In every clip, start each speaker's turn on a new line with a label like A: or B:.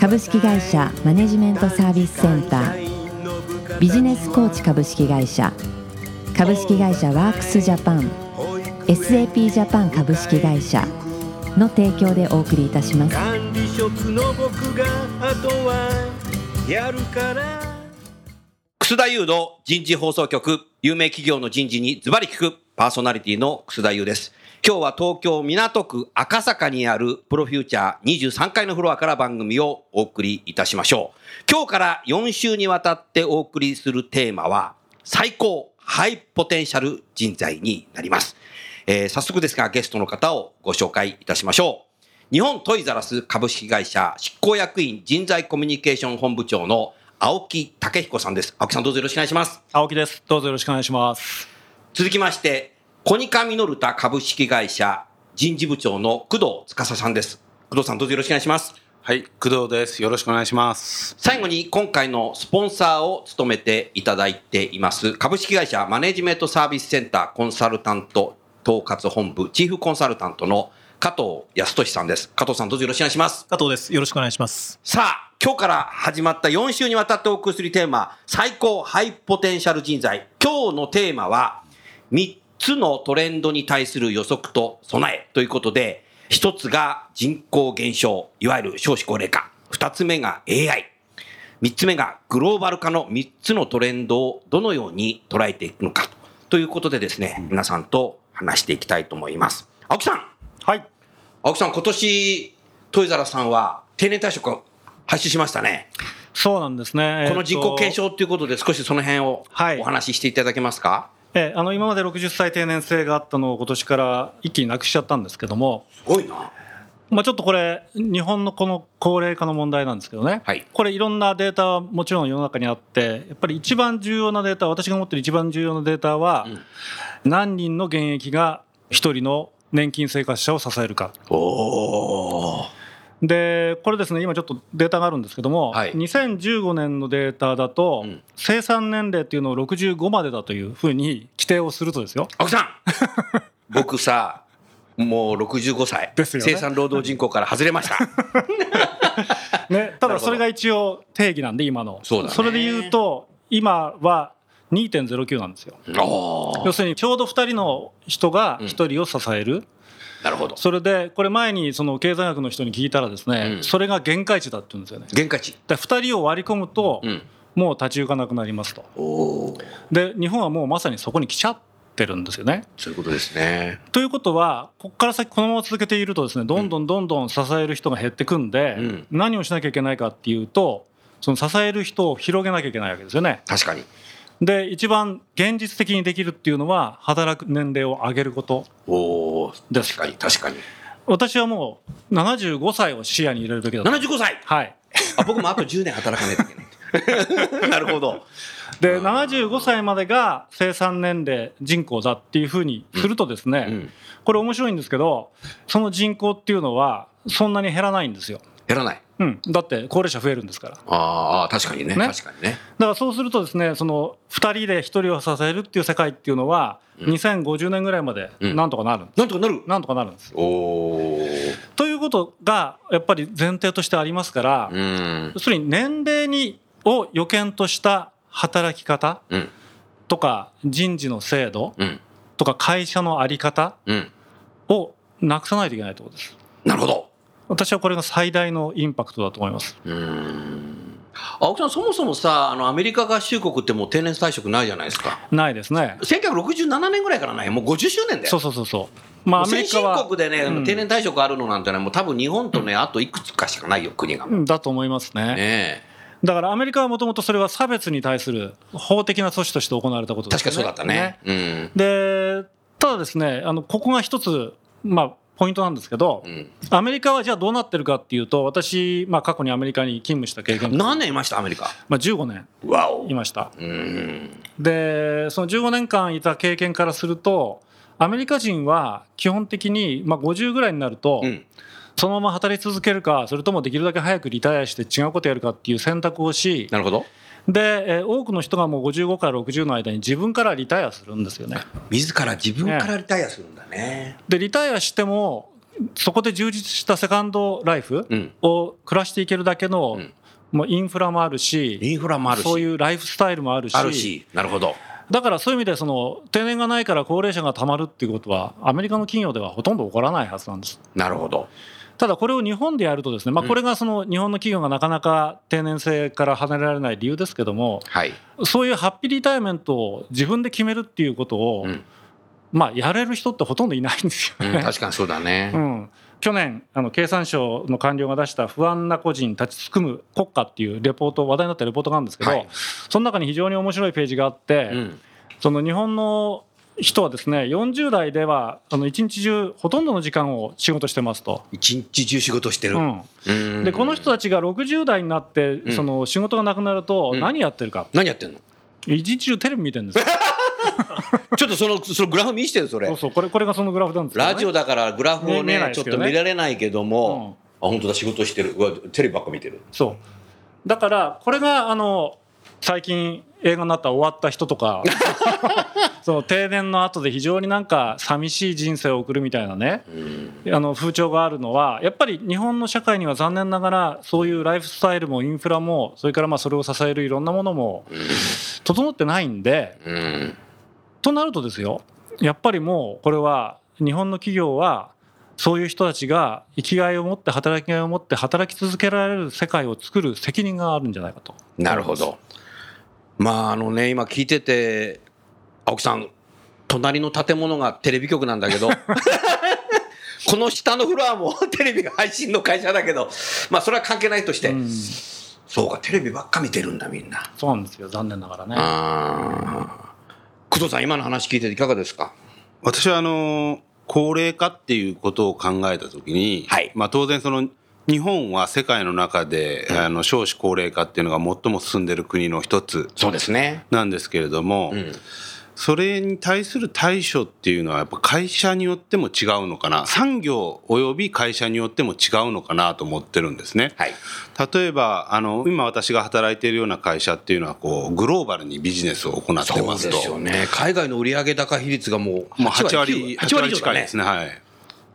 A: 株式会社マネジメントサービスセンター。ビジネスコーチ株式会社。株式会社ワークスジャパン。SAP ジャパン株式会社。の提供でお送りいたします。
B: 管理職の僕があとはやるから。
C: 楠田優の人事放送局、有名企業の人事にズバリ聞く。パーソナリティの楠田優です。今日は東京港区赤坂にあるプロフューチャー23階のフロアから番組をお送りいたしましょう。今日から4週にわたってお送りするテーマは最高ハイポテンシャル人材になります。えー早速ですがゲストの方をご紹介いたしましょう。日本トイザラス株式会社執行役員人材コミュニケーション本部長の青木武彦さんです。青木さんどうぞよろしくお願いします。
D: 青木です。どうぞよろしくお願いします。
C: 続きまして、コニカミノルタ株式会社人事部長の工藤司さんです。工藤さんどうぞよろしくお願いします。
E: はい、工藤です。よろしくお願いします。
C: 最後に今回のスポンサーを務めていただいています株式会社マネジメントサービスセンターコンサルタント統括本部チーフコンサルタントの加藤康俊さんです。加藤さんどうぞよろしくお願いします。
D: 加藤です。よろしくお願いします。
C: さあ、今日から始まった4週にわたってお送りするテーマ、最高ハイポテンシャル人材。今日のテーマは、3つのトレンドに対する予測と備えということで、1つが人口減少、いわゆる少子高齢化。2つ目が AI。3つ目がグローバル化の3つのトレンドをどのように捉えていくのかということでですね、皆さんと話していきたいと思います。青木さん
D: はい。
C: 青木さん、今年、トイザラさんは定年退職を廃止しましたね。
D: そうなんですね。
C: この人口減
D: 少。
C: 少ということで、少しその辺を
D: はい
C: お話ししていただけますか？
D: ええあの今まで60歳定年制があったのを今年から一気になくしちゃったんですけども、
C: すごいな。
D: まあちょっとこれ日本のこの高齢化の問題なんですけどね。
C: はい
D: これいろんなデータはもちろん世の中にあって、やっぱり一番重要なデータ、私が持ってる一番重要なデータは、何人の現役が一人の年金生活者を支えるか。でこれですね今ちょっとデータがあるんですけども、
C: はい。
D: 2015年のデータだと、
C: うん。
D: 生産年齢っていうのを65までだというふうに規定をするとですよ。
C: 青木さん。僕さ、もう65歳。
D: ですよね。
C: 生産労働人口から外れました。
D: ね、ただそれが一応定義なんで今の。
C: そうだね。
D: れで言うと今は2.09なんですよ。要するにちょうど2人の人が1人を支える、
C: なるほど。
D: それでこれ前にその経済学の人に聞いたらですね、
C: うん
D: それが限界値だって言うんですよね
C: 限界値。
D: で2人を割り込むと、
C: うん。
D: もう立ち行かなくなりますと
C: おお。
D: で日本はもうまさにそこに来ちゃってるんですよね。
C: そういうことですね。
D: ということはここから先このまま続けているとですねどんどんどんどん支える人が減ってくんで、
C: うん
D: 何をしなきゃいけないかっていうとその支える人を広げなきゃいけないわけですよね。
C: 確かに。
D: で一番現実的にできるっていうのは働く年齢を上げること
C: お確かに、確かに。
D: 私はもう75歳を視野に入れるべきだと
C: 75歳？
D: はい
C: あ、僕もあと10年働かないといけない。なるほど。
D: で75歳までが生産年齢人口だっていうふうにするとですね、
C: うん。
D: これ面白いんですけどその人口っていうのはそんなに減らないんですよ。
C: やらない。
D: うん、だって高齢者増えるんですからだか
C: ああ、確かにね。
D: ね
C: 確かにね。
D: らそうするとですねその2人で1人を支えるっていう世界っていうのは
C: うん
D: 2050年ぐらいまで
C: うん
D: なんとかなる、
C: なんとかなる？
D: なんとかなるんです。
C: おお。
D: ということがやっぱり前提としてありますから、
C: うん。
D: 要するに年齢にを予見とした働き方
C: うん。
D: とか人事の制度
C: うん。
D: とか会社の在り方
C: うん。
D: をなくさないといけないということです。
C: なるほど。
D: 私はこれが最大のインパクトだと思います。
C: うん。青木さん、そもそもさ、あの、アメリカ合衆国ってもう定年退職ないじゃないですか。
D: ないですね。
C: 1967年ぐらいからない。もう50周年だよ。
D: そうそうそうそう。まあアメリ
C: 先進国でね、
D: うん
C: 定年退職あるのなんてね、もう多分日本とね、あといくつかしかないよ、国が。
D: うんだと思いますね。
C: ね
D: だからアメリカはもともとそれは差別に対する法的な措置として行われたことです、
C: 確かにそうだったね。うん。
D: でただですねあのここが一つ、まあ、ポイントなんですけど、
C: うん。
D: アメリカはじゃあどうなってるかっていうと私、まあ、過去にアメリカに勤務した経験が、
C: 何年いましたアメリカ？
D: まあ、15年いました。
C: うん。
D: でその15年間いた経験からするとアメリカ人は基本的に、まあ、50ぐらいになると、
C: うん。
D: そのまま働き続けるかそれともできるだけ早くリタイアして違うことやるかっていう選択をし
C: なるほど
D: で、えー多くの人がもう55から60の間に自分からリタイアするんですよね。
C: 自ら自分からリタイアするんだね。
D: でリタイアしてもそこで充実したセカンドライフ
C: うん。
D: を暮らしていけるだけの、
C: うん。
D: もうインフラもあるし
C: インフラもあるし。
D: そういうライフスタイルもあるし。
C: あるしなるほど。
D: だからそういう意味でその定年がないから高齢者がたまるっていうことはアメリカの企業ではほとんど起こらないはずなんです。
C: なるほど
D: ただこれを日本でやるとですね、まあ、これがその日本の企業がなかなか定年制から離れられない理由ですけども
C: はい。
D: そういうハッピーリタイアメントを自分で決めるっていうことを、
C: うん。
D: まあやれる人ってほとんどいないんですよね。
C: うん確かにそうだね。
D: うん、去年あの経産省の官僚が出した「不安な個人立ちすくむ国家」っていうレポート話題になったレポートがあるんですけど、
C: はい。
D: その中に非常に面白いページがあって、
C: うん。
D: その日本の人はですね40代ではあの一日中ほとんどの時間を仕事してますと。
C: 一日中仕事してる。
D: うん、
C: うん。
D: でこの人たちが60代になって
C: ん。
D: その仕事がなくなると
C: うん。
D: 何やってるか、
C: 何やってんの？
D: 一日中テレビ見てるんですよ。
C: ちょっとそのそのグラフ見してよそれ。
D: そうそうこれこれがそのグラフなんですね。
C: ラジオだからグラフを
D: ね見えない
C: ね。ちょっと見られないけどもあ本当だ仕事してる。うわテレビばっか見てる。
D: そう。だからこれがあの最近映画になった終わった人とか。その停電の後で非常になんか寂しい人生を送るみたいなね。あの風潮があるのはやっぱり日本の社会には残念ながらそういうライフスタイルもインフラもそれからまあそれを支えるいろんなものも整ってないんで
C: うん
D: となるとですよやっぱりもうこれは日本の企業はそういう人たちが生きがいを持って働きがいを持って働き続けられる世界を作る責任があるんじゃないかと。
C: なるほどまああのね今聞いてて青木さん隣の建物がテレビ局なんだけど この下のフロアも テレビが配信の会社だけどまあそれは関係ないとして、
D: うん。
C: そうかテレビばっか見てるんだみんな。
D: そうなんですよ残念ながらね。
C: ああ工藤さん今の話聞いてていかがですか？
E: 私はあの高齢化っていうことを考えた時に、
C: はい。
E: まあ、当然その日本は世界の中で、あの少子高齢化っていうのが最も進んでる国の一つ
C: そうですね。
E: なんですけれども、
C: うん。
E: それに対する対処っていうのはやっぱ会社によっても違うのかな？産業および会社によっても違うのかなと思ってるんですね。
C: はい。
E: 例えばあの今私が働いているような会社っていうのはこうグローバルにビジネスを行って
C: そう
E: ますと。
C: ですよね。海外の売上高比率がもう
E: もう8割
C: 9
E: 8割近いです
C: ね
E: ね。はい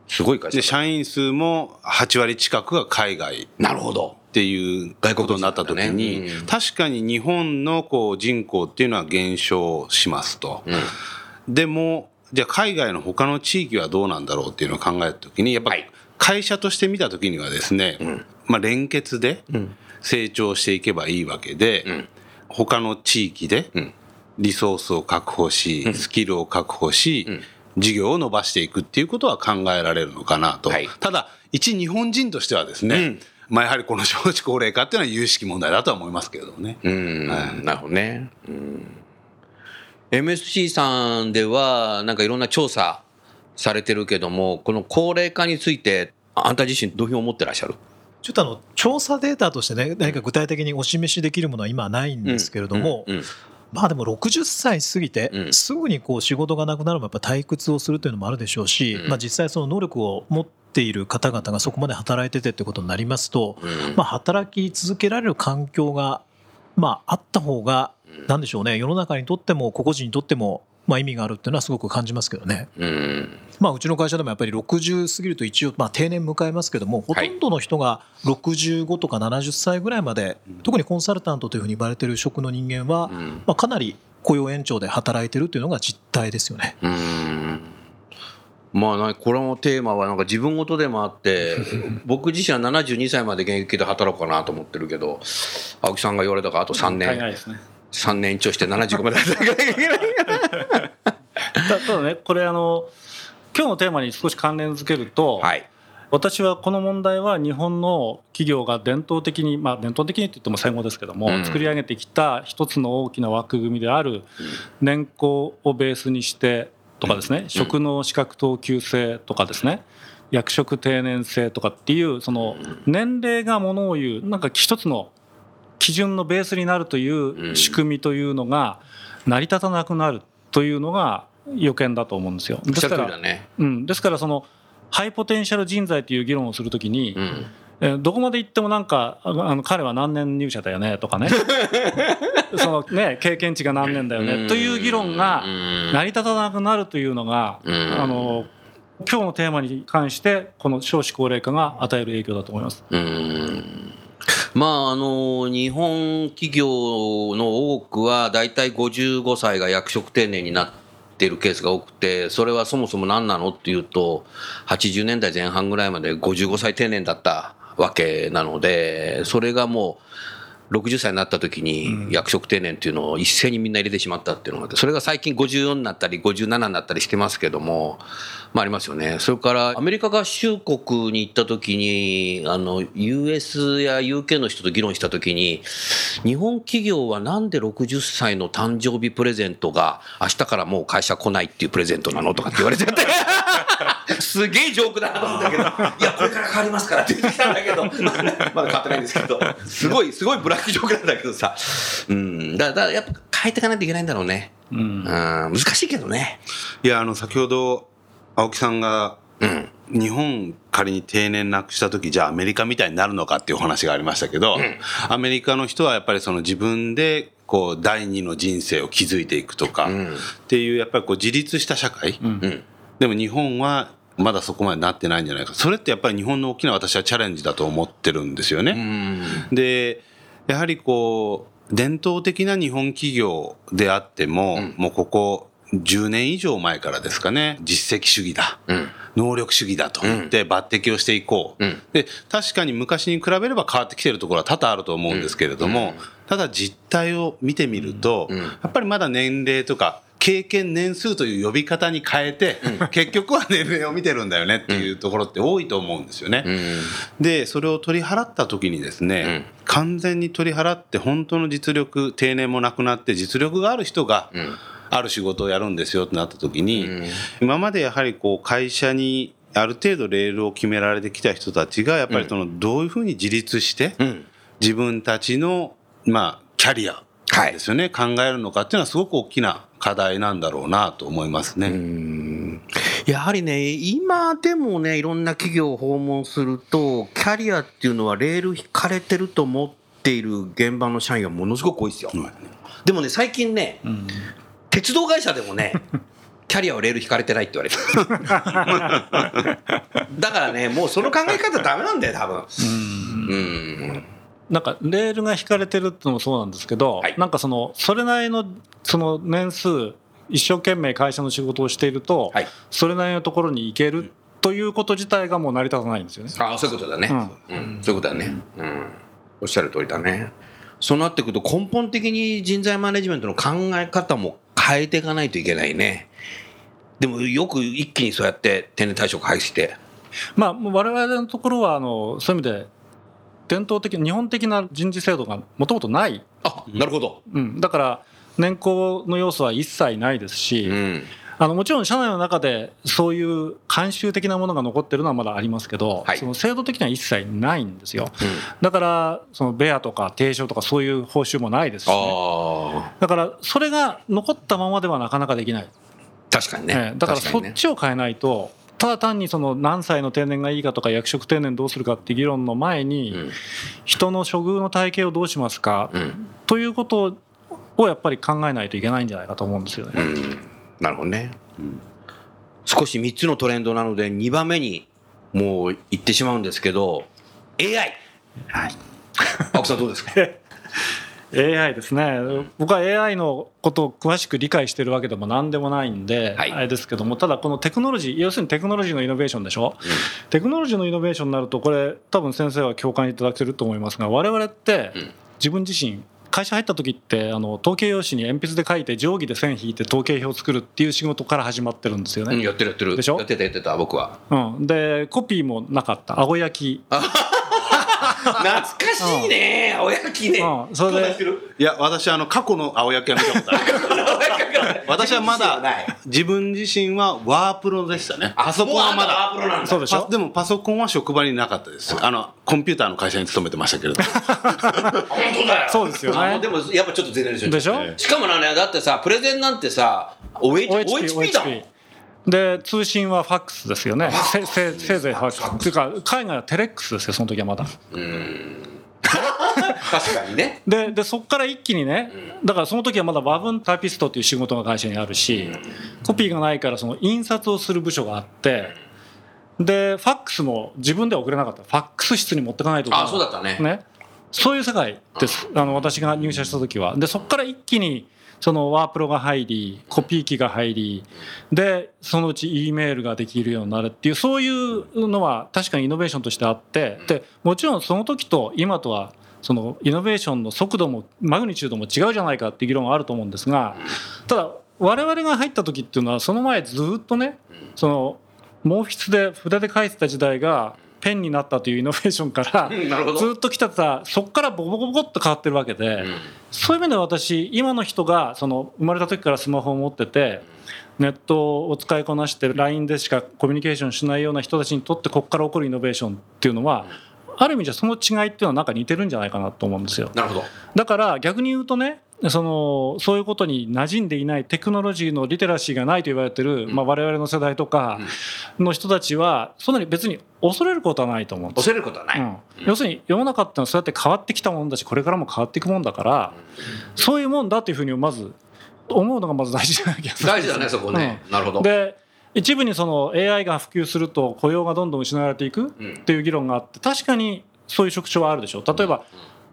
C: すごい会社
E: で社員数も8割近くが海外っ
C: なるほど。
E: ていうことになった時
C: 外国
E: に、
C: ねうん。
E: 確かに日本のこう人口っていうのは減少しますと、でもじゃあ海外の他の地域はどうなんだろうっていうのを考えた時にやっぱ会社として見た時にはですね、まあ、連結で成長していけばいいわけで、
C: ん。
E: 他の地域で
C: ん。
E: リソースを確保し、スキルを確保し、事業を伸ばしていくっていうことは考えられるのかなと。
C: はい。
E: ただ、一日本人としてはですね、まあやはりこの少子高齢化っていうのは有識問題だとは思いますけれどもね。
C: うん、
E: はい。
C: なるほどね。うん、MSC さんでは、なんかいろんな調査されてるけども、この高齢化について、あんた自身どういうふうに思ってらっしゃる？
F: ちょっとあの調査データとしてね何か具体的にお示しできるものは今はないんですけれども、
C: うんうん
F: まあでも60歳過ぎて
C: うん。
F: すぐにこう仕事がなくなるもやっぱ退屈をするというのもあるでしょうし、
C: うん。
F: まあ、実際その能力を持っている方々がそこまで働いててってことになりますと、
C: うん。
F: まあ、働き続けられる環境がまああった方がなんでしょうね。世の中にとっても個々人にとってもまあ意味があるっていうのはすごく感じますけどね。
C: うん
F: まあ、うちの会社でもやっぱり60過ぎると一応、まあ、定年迎えますけども、ほとんどの人が65とか70歳ぐらいまで、特にコンサルタントというふうに言われている職の人間は、
C: ん
F: まあ、かなり雇用延長で働いてるというのが実態ですよね。
C: うんまあなこれのテーマはなんか自分事でもあって 僕自身は72歳まで現役で働こうかなと思ってるけど青木さんが言われたからあと3
D: 足り
C: 年
D: ないですね。
C: 3年延長して75まで働かなきゃいけない
D: たただねこれあの今日のテーマに少し関連づけると、
C: はい。
D: 私はこの問題は日本の企業が伝統的にまあ伝統的にって言っても戦後ですけども、
C: うん。
D: 作り上げてきた一つの大きな枠組みである年功をベースにしてとかですね、職能資格等級制とかですね役職定年制とかっていうその年齢がものを言うなんか一つの基準のベースになるという仕組みというのが成り立たなくなるというのが予見だと思うんですよ。ですから
C: ね。
D: うん、ですからそのハイポテンシャル人材という議論をするときに、
C: うん。
D: えーどこまで行ってもなんかああの彼は何年入社だよねとかね そのね経験値が何年だよねという議論が
C: うん
D: 成り立たなくなるというのが、
C: うん
D: あの今日のテーマに関してこの少子高齢化が与える影響だと思います。
C: まああの日本企業の多くは大体55歳が役職定年になっているケースが多くてそれはそもそも何なのっていうと80年代前半ぐらいまで55歳定年だったわけなのでそれがもう60歳になった時に役職定年っていうのを一斉にみんな入れてしまったっていうのがそれが最近54になったり57になったりしてますけどもまあありますよね。それからアメリカ合衆国に行った時にあの US や UK の人と議論した時に日本企業はなんで60歳の誕生日プレゼントが明日からもう会社来ないっていうプレゼントなのとかって言われちゃって すげえジョークだなと思ったけど いやこれから変わりますからって言ってきたんだけど。まだ変わってないんですけど。すごいすごいブラックジョークなんだけどさ。うんだだからやっぱ変えていかないといけないんだろうね。
D: うん。
C: うん難しいけどね。
E: いやあの先ほど青木さんが
C: うん。
E: 日本仮に定年なくした時じゃあアメリカみたいになるのかっていうお話がありましたけど、アメリカの人はやっぱりその自分でこう第二の人生を築いていくとか、
C: ん。
E: っていうやっぱりこう自立した社会、
C: うん。
E: でも日本はまだそこまでなってないんじゃないか。それってやっぱり日本の大きな私はチャレンジだと思ってるんですよね。
C: うん。
E: でやはりこう伝統的な日本企業であっても、もうここ10年以上前からですかね実績主義だ、
C: うん。
E: 能力主義だと言って抜擢をしていこう、
C: うん。
E: で確かに昔に比べれば変わってきてるところは多々あると思うんですけれども、ただ実態を見てみると、
C: ん。
E: やっぱりまだ年齢とか経験年数という呼び方に変えて、結局は年齢を見てるんだよねっていうところって多いと思うんですよね。
C: うん。
E: でそれを取り払った時にですね、完全に取り払って本当の実力定年もなくなって実力がある人が
C: ん。
E: ある仕事をやるんですよってなった時に、
C: ん。
E: 今までやはりこう会社にある程度レールを決められてきた人たちがやっぱりそのどういうふうに自立して
C: うん。
E: 自分たちのまあキャリア
C: はい
E: ですよね、考えるのかっていうのはすごく大きな課題なんだろうなと思いますね。
C: やはりね、今でもね、いろんな企業を訪問すると、キャリアっていうのはレール引かれてると思っている現場の社員がものすごく多いですよ。でもね、最近ね、鉄道会社でもね、キャリアはレール引かれてないって言われてる。だからね、もうその考え方ダメなんだよ、多分。うん。
D: なんかレールが引かれてるってのもそうなんですけど、
C: はい
D: なんかそのそれなりのその年数一生懸命会社の仕事をしていると、
C: はい
D: それなりのところに行けるということ自体がもう成り立たないんですよね。
C: ああ、そういうことだね。うん、そういうことだね。うん。おっしゃる通りだね。そうなってくると根本的に人材マネジメントの考え方も変えていかないといけないね。でもよく一気にそうやって定年退職廃止して。
D: まあ我々のところはあのそういう意味で伝統的日本的な人事制度がもともとない、
C: あ、なるほど。
D: うん、だから年功の要素は一切ないですし、
C: うん。
D: あのもちろん社内の中でそういう慣習的なものが残ってるのはまだありますけど、
C: はい。
D: その制度的には一切ないんですよ。だからそのベアとか定賞とかそういう報酬もないですし、ね、
C: あ
D: だからそれが残ったままではなかなかできない、
C: あ、確かにね。
D: ええ。だからそっちを変えないとただ単にその何歳の定年がいいかとか役職定年どうするかっていう議論の前に、
C: うん
D: 人の処遇の体系をどうしますか、
C: うん。
D: ということをやっぱり考えないといけないんじゃないかと思うんですよね。
C: うん。なるほどね。少し3つのトレンドなので2番目にもう行ってしまうんですけど、AI。
D: はい
C: 青木さんどうですか？
D: AI ですね、僕は AI のことを詳しく理解してるわけでも何でもないんで、
C: はい。
D: あれですけどもただこのテクノロジー要するにテクノロジーのイノベーションでしょ、テクノロジーのイノベーションになるとこれ多分先生は共感いただけると思いますが我々って
C: うん。
D: 自分自身会社入った時ってあの統計用紙に鉛筆で書いて定規で線引いて統計表を作るっていう仕事から始まってるんですよ
C: うん、
D: ね。
C: やってるやってる。
D: でしょ？
C: やってたやってた、僕は。
D: うん、でコピーもなかった。青焼き、
C: 懐かしいね、青焼きね。
D: うん、それで。
E: いや私あの過去の青焼きは見たことある 私はまだ自分自身はワープロでしたね。パソコンはまだ。
C: ワープロなんだ。
D: そうでしょ？
E: パでもパソコンは職場になかったです。あ。のコンピューターの会社に勤めてましたけれど
C: 本当だよ。
D: そうですよね。
C: でもやっぱちょっとゼネレーション
D: でしょ？
C: しかもねだってさプレゼンなんてさ OH OHP だもん
D: で通信はファックスですよね。せせせいぜいファックス。っていうか海外はテレックスですよその時はまだ。
C: 確かにね。
D: ででそこから一気にねだからその時はまだ和文タイピストっていう仕事が会社にあるしコピーがないからその印刷をする部署があってでファックスも自分では送れなかった。ファックス室に持ってかないと
C: あそうだったね。
D: ね。そういう世界です。あの私が入社した時は。でそこから一気にそのワープロが入りコピー機が入りでそのうち E メールができるようになるっていうそういうのは確かにイノベーションとしてあってでもちろんその時と今とはそのイノベーションの速度もマグニチュードも違うじゃないかっていう議論はあると思うんですがただ我々が入った時っていうのはその前ずっとねその毛筆で筆で書いてた時代がペンになったというイノベーションからずっと来てたそこからボコボコボコっと変わってるわけで、そういう意味で私今の人がその生まれた時からスマホを持っててネットを使いこなして LINE でしかコミュニケーションしないような人たちにとってここから起こるイノベーションっていうのはある意味じゃその違いっていうのはなんか似てるんじゃないかなと思うんですよ。
C: なるほど。
D: だから逆に言うとねそのそういうことに馴染んでいないテクノロジーのリテラシーがないと言われてる、まあ、我々の世代とかの人たちはそんなに別に恐れることはないと思うんです
C: 恐れることはない、
D: うん、要するに世の中ってのはそうやって変わってきたもんだしこれからも変わっていくもん。だからそういうもんだというふうにまず思うのがまず大事な気がす。る
C: 大事だねそこね、なるほど。
D: で一部にその AI が普及すると雇用がどんどん失われていくっていう議論があって確かにそういう職種はあるでしょ。う例えば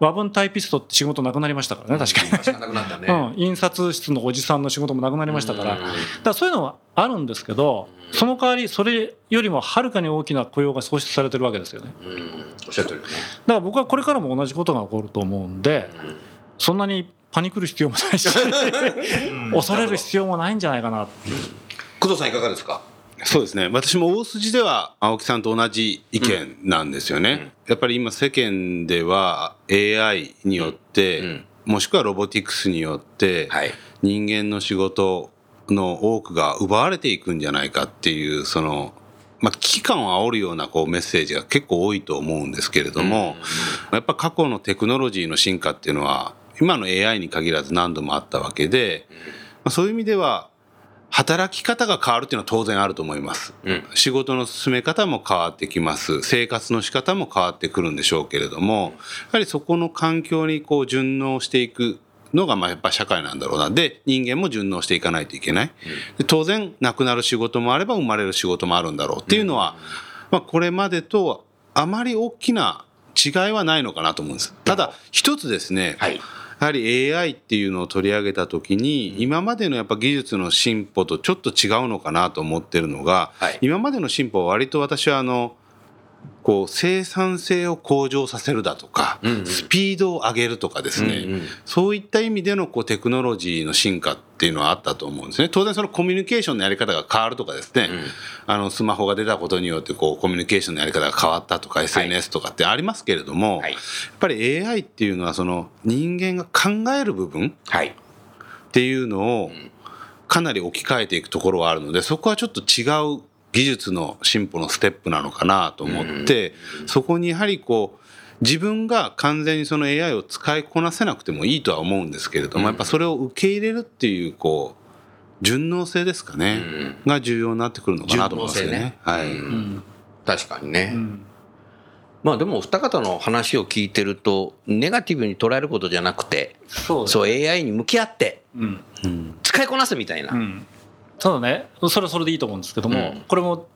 D: 和文タイピストって仕事なくなりましたからね確かに。
C: ね、
D: うん、印刷室のおじさんの仕事もなくなりましたからだからそういうのはあるんですけどその代わりそれよりもはるかに大きな雇用が創出されてるわけですよね。
C: うん。おっしゃる通りだ
D: から僕はこれからも同じことが起こると思うんでそんなにパニクる必要もないし 恐れる必要もないんじゃないかなって。いう
C: 工藤さんいかがですか？
E: そうですね。私も大筋では青木さんと同じ意見なんですよね、やっぱり今世間では AI によって、
C: うん。
E: もしくはロボティクスによって、
C: はい。
E: 人間の仕事の多くが奪われていくんじゃないかっていうその、まあ、危機感を煽るようなこうメッセージが結構多いと思うんですけれども、やっぱ過去のテクノロジーの進化っていうのは今の AI に限らず何度もあったわけで、まあ、そういう意味では働き方が変わるっていうのは当然あると思います、
C: うん。
E: 仕事の進め方も変わってきます。生活の仕方も変わってくるんでしょうけれどもやはりそこの環境にこう順応していくのがまあやっぱ社会なんだろうな。で人間も順応していかないといけない。で当然なくなる仕事もあれば生まれる仕事もあるんだろうっていうのは、まあ、これまでとあまり大きな違いはないのかなと思うんです。ただ一つですね、
C: はい
E: やはり AI っていうのを取り上げた時に今までのやっぱ技術の進歩とちょっと違うのかなと思ってるのが、
C: はい。
E: 今までの進歩は割と私はあのこう生産性を向上させるだとか、
C: うんうん。
E: スピードを上げるとかですね、
C: うんうん。
E: そういった意味でのこうテクノロジーの進化っていうのはあったと思うんですね。当然そのコミュニケーションのやり方が変わるとかですね、あのスマホが出たことによってこうコミュニケーションのやり方が変わったとか SNS とかってありますけれども、
C: はい。
E: やっぱり AI っていうのはその人間が考える部分
C: はい。
E: っていうのをかなり置き換えていくところはあるのでそこはちょっと違う技術の進歩のステップなのかなと思ってそこにやはりこう自分が完全にその AI を使いこなせなくてもいいとは思うんですけれどもやっぱそれを受け入れるっていうこう順応性ですかねが重要になってくるのかなと思いますよね。はい。
C: うん。確かにね、
D: ん。
C: まあでもお二方の話を聞いてるとネガティブに捉えることじゃなくて
D: そう
C: そう AI に向き合って使いこなすみたいな、
D: うん、ただねそれはそれでいいと思うんですけども、
C: うん。
D: これも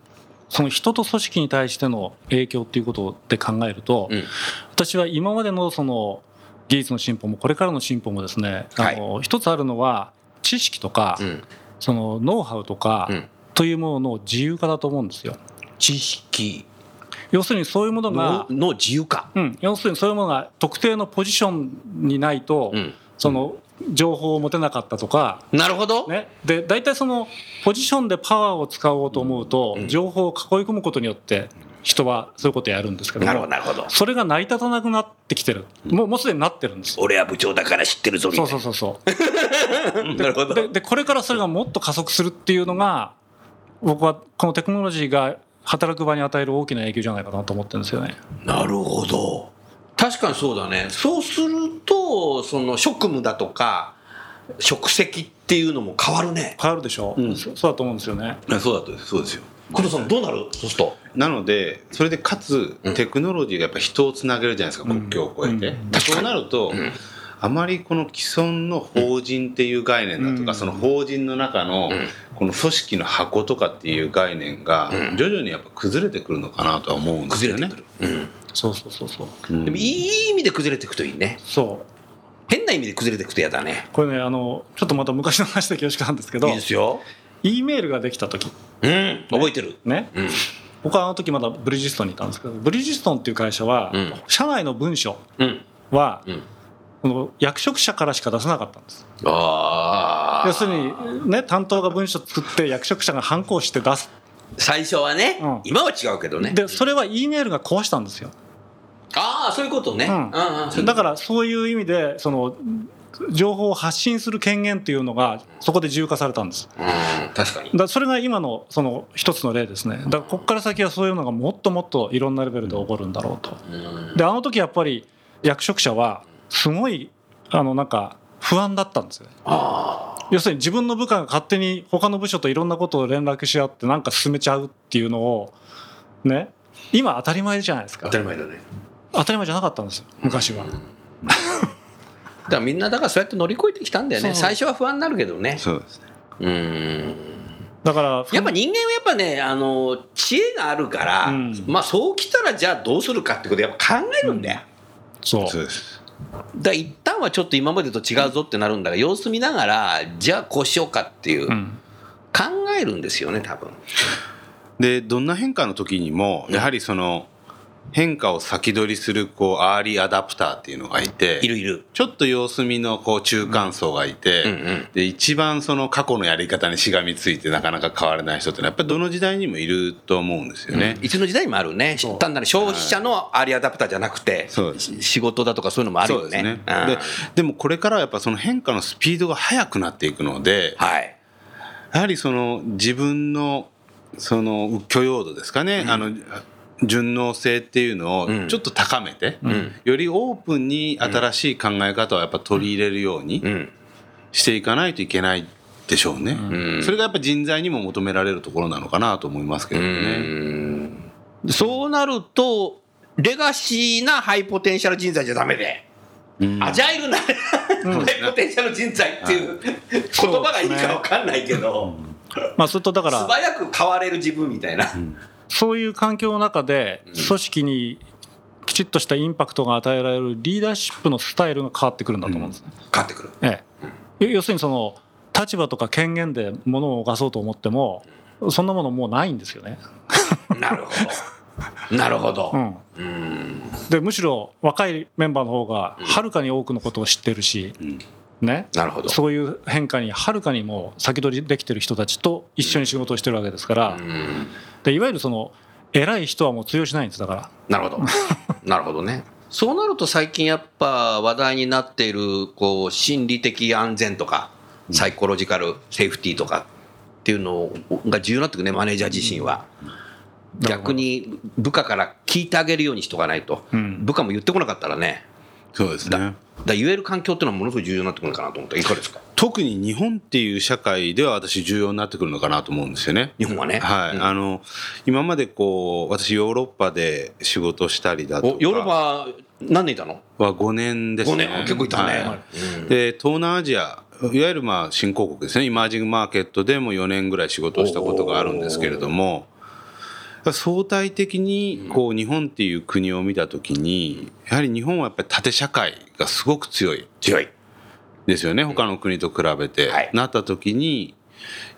D: その人と組織に対しての影響っていうことで考えると、
C: うん。
D: 私は今までのその技術の進歩もこれからの進歩もですね、あの一つあるのは知識とか、
C: うん。
D: そのノウハウとか、
C: うん。
D: というものの自由化だと思うんですよ。
C: 知識。
D: 要するにそういうものが
C: の、の自由化、
D: うん、要するにそういうものが特定のポジションにないと、
C: うん。
D: その情報を持てなかったとか、
C: なるほど、
D: ね、で大体そのポジションでパワーを使おうと思うと、
C: うん。
D: 情報を囲い込むことによって人はそういうことやるんですけど
C: なるほ
D: も
C: どなるほど。
D: それが成り立たなくなってきてる。もうもうすでになってるんです。
C: 俺は部長だから知ってるぞみたいうな。
D: そそうそうそう。
C: なるほど。
D: ででこれからそれがもっと加速するっていうのが僕はこのテクノロジーが働く場に与える大きな影響じゃないかなと思ってるんですよね。
C: なるほど確かにそうだね。そうするとその職務だとか職責っていうのも変わるね。
D: 変わるでしょ、うそそうだと思うんですよね。
E: そうだとそうですよ。
C: 工藤さんどうなる？そうすると。
E: なのでそれでかつテクノロジーがやっぱ人をつなげるじゃないですか、国境を越えて、
D: う
E: そうなると、あまりこの既存の法人っていう概念だとか、
D: うん。
E: その法人の中のこの組織の箱とかっていう概念が徐々にやっぱ崩れてくるのかなとは思うんですよね。
C: 崩れてく。る、うん。
D: そうそうそうそう。
E: うん。
C: でもいい意味で崩れていくといいね。
D: そう。
C: 変な意味で崩れていくと嫌だね。
D: これねあのちょっとまた昔の話で恐縮なんですけど
C: いいですよ。
D: E メールができた時。
C: うん。覚えてる。
D: ね、
C: うん。
D: 僕はあの時まだブリヂストンにいたんですけどブリヂストンっていう会社は、
C: うん。
D: 社内の文書
C: うん。
D: は、
C: うん
D: この役職者からしか出せなかったんです。要するにね担当が文書作って役職者が反抗して出す。
C: 最初はね、
D: うん。
C: 今は違うけどね。
D: でそれは E メールが壊したんですよ。
C: ああそういうことね、
D: だからそういう意味でその情報を発信する権限っていうのがそこで自由化されたんです。
C: うん確かに。
D: だそれが今のその一つの例ですね。だからここから先はそういうのがもっともっといろんなレベルで起こるんだろうと。
C: うん。
D: であの時やっぱり役職者はすごいあのなんか不安だったんですよね。
C: あ
D: 要するに自分の部下が勝手に他の部署といろんなことを連絡し合ってなんか進めちゃうっていうのをね今当たり前じゃないですか。
C: あ当たり前だね。
D: 当たり前じゃなかったんですよ昔は。
C: だからみんなだからそうやって乗り越えてきたんだよね。最初は不安になるけどね。
E: そうですね。
C: うん。
D: だから
C: やっぱ人間はやっぱねあの知恵があるから、
D: うん。
C: まあそうきたらじゃあどうするかってことやっぱ考えるんだよ、
D: そう。
E: そうです
C: だ一旦はちょっと今までと違うぞってなるんだが様子見ながらじゃあこうしようかっていう、
D: うん。
C: 考えるんですよね多分。
E: でどんな変化の時にもやはりその変化を先取りするこうアーリーアダプターっていうのがいて
C: いるいる。
E: ちょっと様子見のこう中間層がいて、
C: うんうん
E: で一番その過去のやり方にしがみついてなかなか変われない人ってのはやっぱりどの時代にもいると思うんですよね。
C: いつの時代もあるね。単なる消費者のアーリーアダプターじゃなくて、
E: そうです。
C: し仕事だとかそういうのもあるよね。
E: ね。
C: うん。
E: ででもこれからはやっぱその変化のスピードが速くなっていくので
C: はい。
E: やはりその自分のその許容度ですかね、あの順応性っていうのを
C: うん。
E: ちょっと高めて、
C: ん。
E: よりオープンに新しい考え方をやっぱ取り入れるように
C: うん。
E: していかないといけないでしょうね、
C: ん。
E: それがやっぱ人材にも求められるところなのかなと思いますけどね。
C: うん。そうなるとレガシーなハイポテンシャル人材じゃダメで、
E: うん。
C: アジャイルな、ハイポテンシャル人材っていう言葉がいいか分かんないけど、
D: まあそれとだか
C: 素
D: ら
C: 早く変われる自分みたいな、
D: そういう環境の中で組織にきちっとしたインパクトが与えられるリーダーシップのスタイルが変わってくるんだと思うんですね。
C: 変わってくる。
D: ええ、要するにその立場とか権限で物を犯そうと思ってもそんなものもうないんですよね。
C: なるほど。なるほど、
D: うん、
C: うん。
D: でむしろ若いメンバーの方がはるかに多くのことを知ってるし、ね、
C: なるほど。
D: そういう変化にはるかにもう先取りできてる人たちと一緒に仕事をしてるわけですから、
C: うん
D: でいわゆるその偉い人はもう通用しないんですだから。
C: なるほど。なるほどね。そうなると最近やっぱ話題になっているこう心理的安全とかサイコロジカルセーフティーとかっていうのが重要になってくるねマネージャー自身は。逆に部下から聞いてあげるようにしとかないと、
D: うん。
C: 部下も言ってこなかったらね
E: そうですね。
C: だ言える環境っていうのはものすごい重要になってくるのかなと思った。いかがですか？
E: 特に日本っていう社会では私重要になってくるのかなと思うんですよね。
C: 日本はね。
E: はい、
C: うん。
E: あの今までこう私ヨーロッパで仕事したりだとか。
C: おヨーロッパ何年いたの？
E: は5年ですね。
C: 5年。結構いたね、
E: は
C: うん。
E: で東南アジアいわゆるまあ新興国ですね。イマージングマーケットでも4年ぐらい仕事をしたことがあるんですけれども相対的にこう日本っていう国を見た時にやはり日本はやっぱり縦社会がすごく強い。
C: 強い。
E: ですよね他の国と比べて、
C: はい。
E: なった時に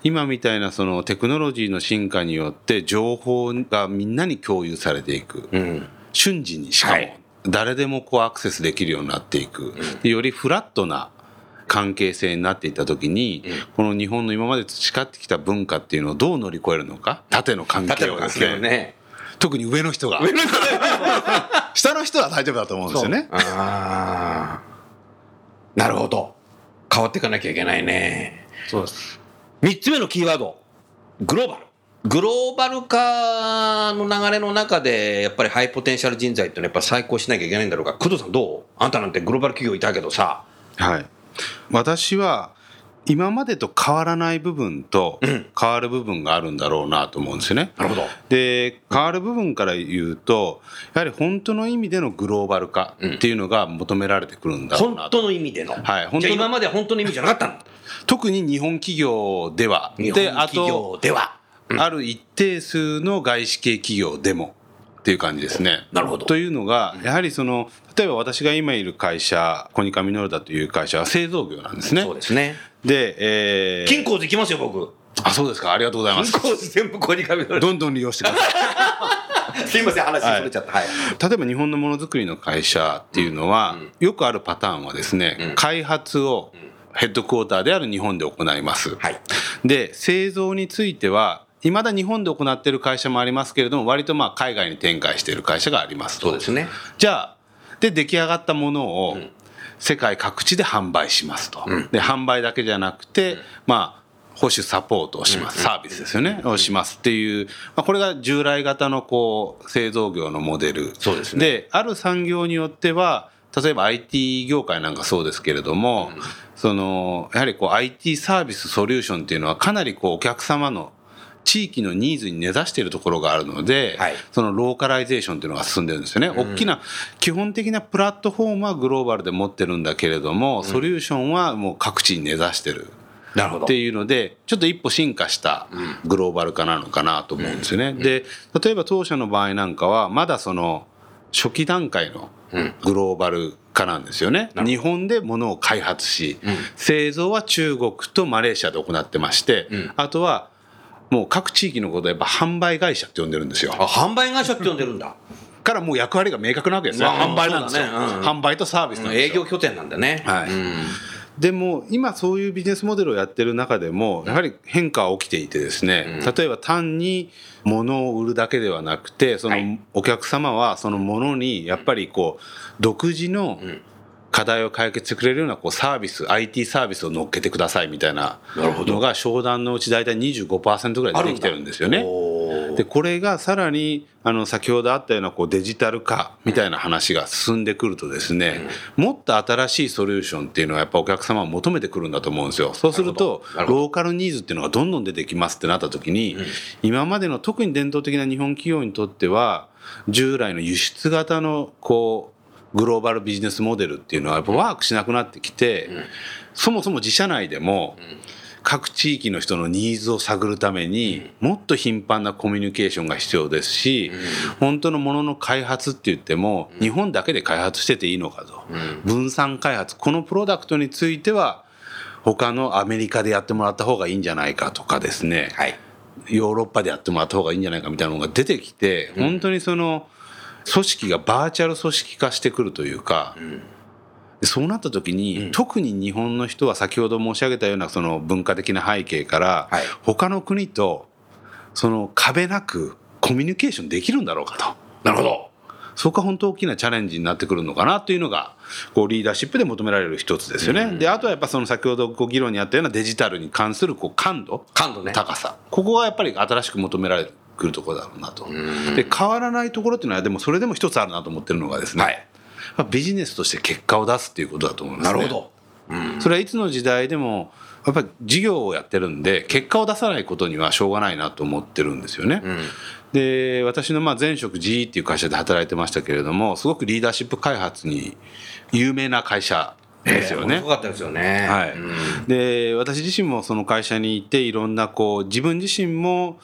E: 今みたいなそのテクノロジーの進化によって情報がみんなに共有されていく、
C: うん。
E: 瞬時にしかも。
C: はい。
E: 誰でもこうアクセスできるようになっていく、でよりフラットな関係性になっていった時に、この日本の今まで培ってきた文化っていうのをどう乗り越えるのか？縦の関係をですね
C: ね
E: 特に上の人が下の人は大丈夫だと思うんですよね
C: ああ。なるほど。変わっていかなきゃいけないね。
D: そうです
C: 三つ目のキーワード。グローバル。グローバル化の流れの中で、やっぱりハイポテンシャル人材ってのはやっぱ再考しなきゃいけないんだろうか。工藤さんどう？あんたなんてグローバル企業いたけどさ。
E: はい私は今までと変わらない部分と変わる部分があるんだろうなと思うんですよね。
C: なるほど。
E: で変わる部分から言うとやはり本当の意味でのグローバル化っていうのが求められてくるんだろうなと。
C: 本当の意味での？
E: はい本当
C: 今までは本当の意味じゃなかったの？
E: 特に日本企業では
C: 日
E: であ
C: 本企業
E: と
C: では。
E: ある一定数の外資系企業でもっていう感じですね。
C: なるほど
E: というのがやはりその例えば私が今いる会社コニカミノルダという会社は製造業なんですね。
C: そうですね。
E: で、えー
C: 金工寺行きますよ、僕。
E: あそうですかありがとうございます
C: 金。工寺全部ここに紙の。
E: どんどん利用してください。
C: すいません、話それちゃった。はい。
E: 例えば日本のものづくりの会社っていうのは、よくあるパターンはですね、開発をヘッドクォーターである日本で行います。
C: はい。
E: で製造についてはいまだ日本で行っている会社もありますけれども割とまあ海外に展開している会社がありますと。
C: そうですね。
E: じゃあで出来上がったものを世界各地で販売しますと、で販売だけじゃなくて、まあ保守サポートをします、サービスですよね、をしますっていう、まあ、これが従来型のこう製造業のモデル。
C: そうですね。
E: である産業によっては例えば IT 業界なんかそうですけれども、そのやはりこう IT サービスソリューションっていうのはかなりこうお客様の地域のニーズに根ざしているところがあるので、
C: はい。
E: そのローカライゼーションっていうのが進んでるんですよね。大きな基本的なプラットフォームはグローバルで持ってるんだけれども、ソリューションはもう各地に根ざしてる。
C: なるほど。
E: っていうのでちょっと一歩進化したグローバル化なのかなと思うんですよね。で例えば当社の場合なんかはまだその初期段階のグローバル化なんですよね。日本で物を開発し、製造は中国とマレーシアで行ってまして、あとはもう各地域のことをやっぱ販売会社って呼んでるんですよ。
C: あ、販売会社って呼んでるんだ。
E: からもう役割が明確なわけですね。
C: まあ
E: 販売なんです
C: ねうん
E: 販売とサービスなんですよ。
C: 営業拠点なんだね。
E: はい
C: うん
E: でも今そういうビジネスモデルをやってる中でもやはり変化は起きていてですね、例えば単に物を売るだけではなくてそのお客様はその物にやっぱりこう独自の課題を解決してくれるようなこうサービス IT サービスを乗っけてくださいみたいなのが商談のうち大体25%ぐらい出てきてるんですよね。でこれがさらにあの先ほどあったようなこうデジタル化みたいな話が進んでくるとですね、もっと新しいソリューションっていうのはやっぱお客様は求めてくるんだと思うんですよ。そうするとローカルニーズっていうのがどんどん出てきますってなった時に、今までの特に伝統的な日本企業にとっては従来の輸出型のこうグローバルビジネスモデルっていうのはやっぱワークしなくなってきて、そもそも自社内でも、各地域の人のニーズを探るためにもっと頻繁なコミュニケーションが必要ですし、本当のものの開発って言っても日本だけで開発してていいのかと、分散開発このプロダクトについては他のアメリカでやってもらった方がいいんじゃないかとかですね、
C: はい。
E: ヨーロッパでやってもらった方がいいんじゃないかみたいなのが出てきて、本当にその組織がバーチャル組織化してくるというか、でそうなった時に、特に日本の人は先ほど申し上げたようなその文化的な背景から、
C: はい
E: 他の国とその壁なくコミュニケーションできるんだろうかと。
C: なるほど。
E: そこが本当大きなチャレンジになってくるのかなというのがこうリーダーシップで求められる一つですよね。であとはやっぱその先ほどご議論にあったようなデジタルに関するこう感度
C: 感度ね。
E: 高さここがやっぱり新しく求められてくるところだろうなと。で変わらないところっていうのはでもそれでも一つあるなと思ってるのがですね、
C: はい
E: まあビジネスとして結果を出すっていうことだと思いますね。
C: なるほど。
E: それはいつの時代でもやっぱり事業をやってるんで結果を出さないことにはしょうがないなと思ってるんですよね。で私のまあ前職 GE っていう会社で働いてましたけれどもすごくリーダーシップ開発に有名な会社ですよね。
C: すごかったですよね。
E: はい
C: うん
E: で私自身もその会社にいていろんなこう自分自身も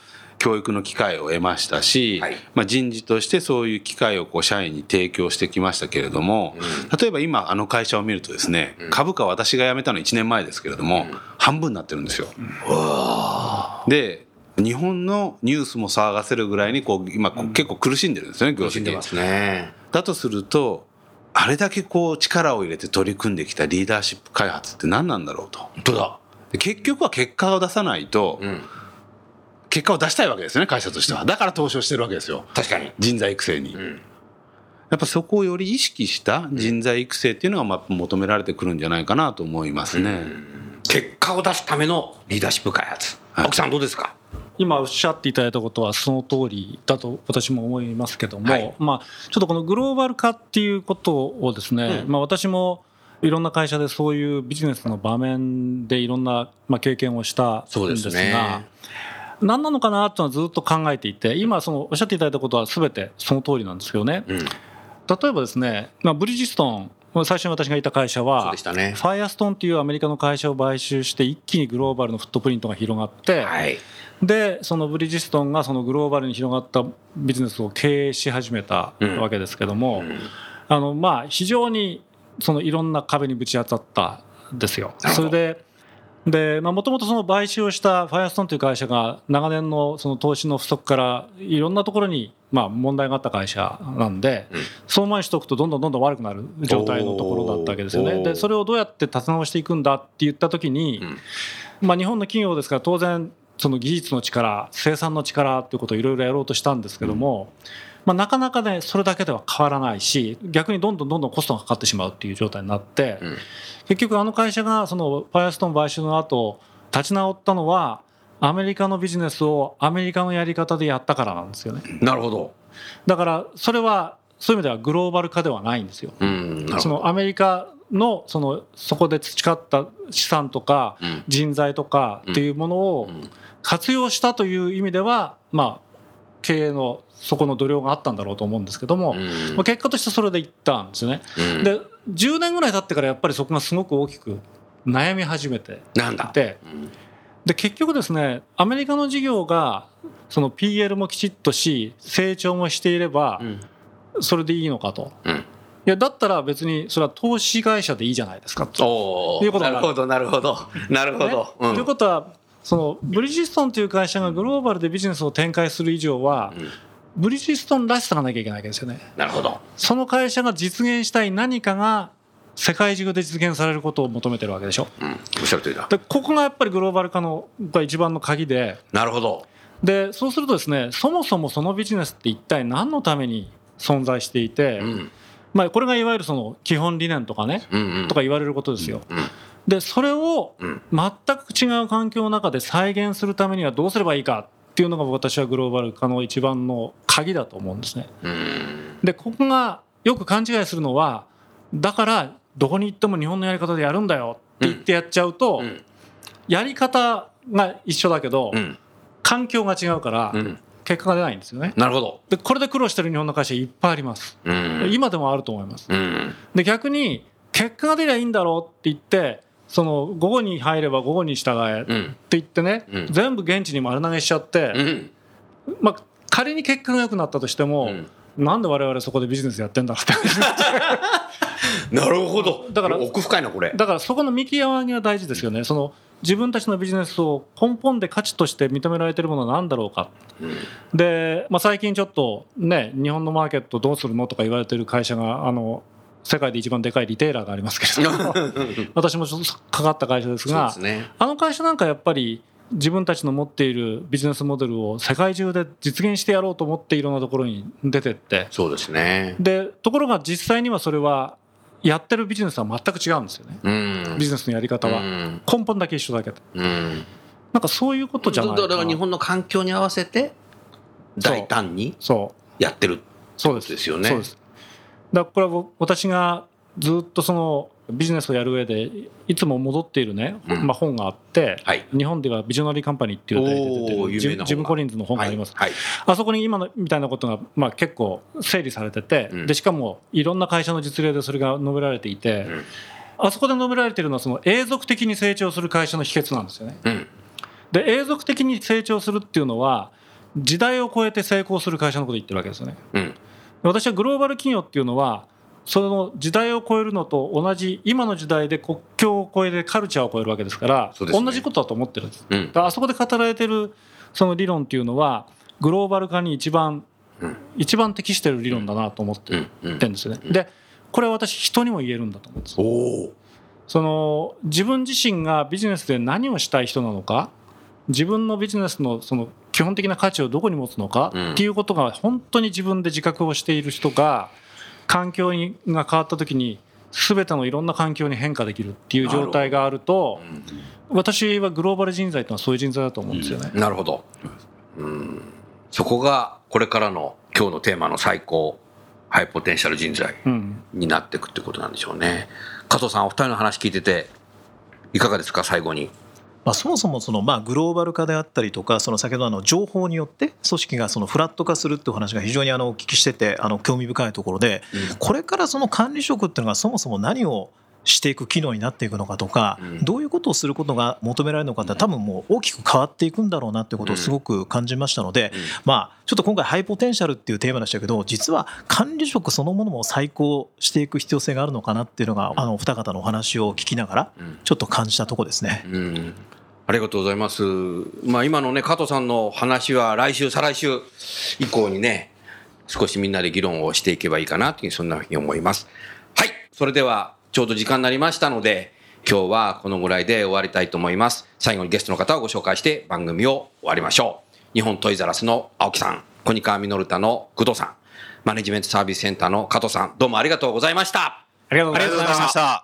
E: 教育の機会を得ましたし、
C: はい
E: まあ、人事としてそういう機会をこう社員に提供してきましたけれども、例えば今あの会社を見るとですね、株価は私が辞めたの1年前ですけれども、半分になってるんですよ。で日本のニュースも騒がせるぐらいにこう今結構苦しんでるんですよね業績
C: 苦しんでますね。
E: だとするとあれだけこう力を入れて取り組んできたリーダーシップ開発って何なんだろうと。
C: 本当だ。
E: で結局は結果を出さないと、
C: ん
E: 結果を出したいわけですよね会社としては。だから投資をしてるわけですよ。
C: 確かに。
E: 人材育成に、
C: ん。
E: やっぱそこをより意識した人材育成っていうのがまあ求められてくるんじゃないかなと思いますね、
C: 結果を出すためのリーダーシップ開発。
E: はい。
C: 奥さんどうですか？
D: 今おっしゃっていただいたことはその通りだと私も思いますけども、
C: はい。
D: まあ、ちょっとこのグローバル化っていうことをですね、
C: うん。
D: まあ、私もいろんな会社でそういうビジネスの場面でいろんなまあ経験をしたん
C: そう
D: で
C: です
D: が。何なのかなっていうのはずっと考えていて今そのおっしゃっていただいたことは全てその通りなんですけどね
C: うん。
D: 例えばですね、まあ、ブリヂストン最初に私がいた会社は
C: ね
D: フ。ァイアストーンっていうアメリカの会社を買収して一気にグローバルのフットプリントが広がって、
C: はい。
D: でそのブリヂストンがそのグローバルに広がったビジネスを経営し始めたわけですけども、
C: うん
D: あのまあ非常にそのいろんな壁にぶち当たったんですよ。それででもともとその買収をしたファイアストーンという会社が長年のその投資の不足からいろんなところにまあ問題があった会社なんで、
C: うん。
D: その前にしておくとどんどんどんどん悪くなる状態のところだったわけですよね。でそれをどうやって立て直していくんだって言った時に、
C: うん。
D: まあ、日本の企業ですから当然その技術の力生産の力ということをいろいろやろうとしたんですけども、まあ、なかなかねそれだけでは変わらないし逆にどんどんどんどんコストがかかってしまうっていう状態になって、
C: うん
D: 結局あの会社がそのファイアストーン買収の後立ち直ったのはアメリカのビジネスをアメリカのやり方でやったからなんですよね
C: なるほど。
D: だからそれはそういう意味ではグローバル化ではないんですよ。
C: うん。
D: そのアメリカのそのそこで培った資産とか
C: うん
D: 人材とかっていうものを
C: うん
D: 活用したという意味ではまあ経営のそこの度量があったんだろうと思うんですけども、
C: うん
D: まあ、結果としてそれでいったんですよね。
C: うん
D: で10年ぐらい経ってからやっぱりそこがすごく大きく悩み始めて
C: なんだ
D: で結局ですねアメリカの事業がその PL もきちっとし成長もしていれば
C: うん
D: それでいいのかと。
C: うん。
D: いやだったら別にそれは投資会社でいいじゃないですかと。いうことになる
C: なるほど、なるほど。なるほど。
D: ということはそのブリヂストンという会社がグローバルでビジネスを展開する以上は、
C: うん
D: ブリヂストンらしさがなきゃいけないわけですよね。
C: なるほど。
D: その会社が実現したい何かが世界中で実現されることを求めてるわけでしょ。
C: うん。おっしゃる通りだ。
D: でここがやっぱりグローバル化のが一番の鍵で
C: なるほど。
D: でそうするとですねそもそもそのビジネスって一体何のために存在していて、
C: うん。
D: まあ、これがいわゆるその基本理念とかね、
C: うんうん。
D: とか言われることですよ。
C: うん。
D: でそれを
C: うん
D: 全く違う環境の中で再現するためにはどうすればいいかっていうのが私はグローバル化の一番の鍵だと思うんですね。
C: うん。
D: でここがよく勘違いするのはだからどこに行っても日本のやり方でやるんだよって言ってやっちゃうと、
C: うん。
D: やり方が一緒だけど、
C: うん。
D: 環境が違うから
C: うん。
D: 結果が出ないんですよね。
C: なるほど。
D: でこれで苦労してる日本の会社いっぱいあります。
C: うん。
D: 今でもあると思います。
C: うん。
D: で逆に結果が出りゃいいんだろうって言ってその午後に入れば午後に従えって
C: うん。
D: 言ってね、
C: うん
D: 全部現地に丸投げしちゃって、
C: うん。
D: まあ、仮に結果が良くなったとしても、
C: うん
D: なんで我々そこでビジネスやってんだろうって な
C: るほど。
D: だから
C: 奥深いな、これ。
D: だからそこの見極めが大事ですよね。その自分たちのビジネスを根本で価値として認められているものは何だろうか。
C: うん
D: で、まあ、最近ちょっとね日本のマーケットどうするのとか言われてる会社があの世界で一番でかいリテイラーがありますけれども。私もちょっとかかった会社ですが
C: ね。
D: あの会社なんかやっぱり自分たちの持っているビジネスモデルを世界中で実現してやろうと思っていろんなところに出てって。
C: そうですね。
D: でところが実際にはそれはやってるビジネスは全く違うんですよね。
C: うん。
D: ビジネスのやり方は。
C: うん。
D: 根本だけ一緒だけど。
C: うん。
D: なんかそういうことじゃない
C: だから日本の環境に合わせて大胆に
D: そう。
C: やってる
D: そうです
C: ですよね。
D: そうですだからこれは私がずっとそのビジネスをやる上でいつも戻っているね、
C: うん
D: まあ、本があって、
C: はい
D: 日本ではビジョナリーカンパニーっていう題ジムコリンズの本があります、
C: はい。
D: あそこに今のみたいなことが、まあ、結構整理されてて、
C: うん
D: でしかもいろんな会社の実例でそれが述べられていて、
C: うん
D: あそこで述べられているのはその永続的に成長する会社の秘訣なんですよね。
C: うん。
D: で永続的に成長するっていうのは時代を超えて成功する会社のことを言ってるわけですよね。
C: うん。
D: 私はグローバル企業っていうのはその時代を超えるのと同じ今の時代で国境を越えてカルチャーを超えるわけですから
C: ね
D: 同じことだと思ってるんです。
C: うん
D: だからあそこで語られてるその理論っていうのはグローバル化に一番、
C: うん
D: 一番適してる理論だなと思ってるんですよね。でこれは私人にも言えるんだと思うんです。その自分自身がビジネスで何をしたい人なのか自分のビジネスのその基本的な価値をどこに持つのか
C: うん
D: っていうことが本当に自分で自覚をしている人が環境にが変わった時に全てのいろんな環境に変化できるっていう状態があると私はグローバル人材ってのはそういう人材だと思うんですよね。
C: なるほど。うん。そこがこれからの今日のテーマの最高ハイポテンシャル人材
D: うん
C: になっていくってことなんでしょうね。加藤さん、お二人の話聞いてて、いかがですか、最後に。
F: まあ、そもそもそのまあグローバル化であったりとかその先ほどあの情報によって組織がそのフラット化するっていうお話が非常にあのお聞きしててあの興味深いところでこれからその管理職っていうのがそもそも何をしていく機能になっていくのかとか
C: うん
F: どういうことをすることが求められるのかって多分もう大きく変わっていくんだろうなってことをすごく感じましたのでまあちょっと今回ハイポテンシャルっていうテーマでしたけど実は管理職そのものも再考していく必要性があるのかなっていうのがあのお二方のお話を聞きながら
C: うん
F: ちょっと感じたところですね。
C: うん。ありがとうございます。まあ今のね、加藤さんの話は来週、再来週以降にね、少しみんなで議論をしていけばいいかなという、そんなふうに思います。はい。それでは、ちょうど時間になりましたので、今日はこのぐらいで終わりたいと思います。最後にゲストの方をご紹介して番組を終わりましょう。日本トイザラスの青木さん、コニカミノルタの工藤さん、マネジメントサービスセンターの加藤さん、どうもありがとうございました。
D: ありがとうございました。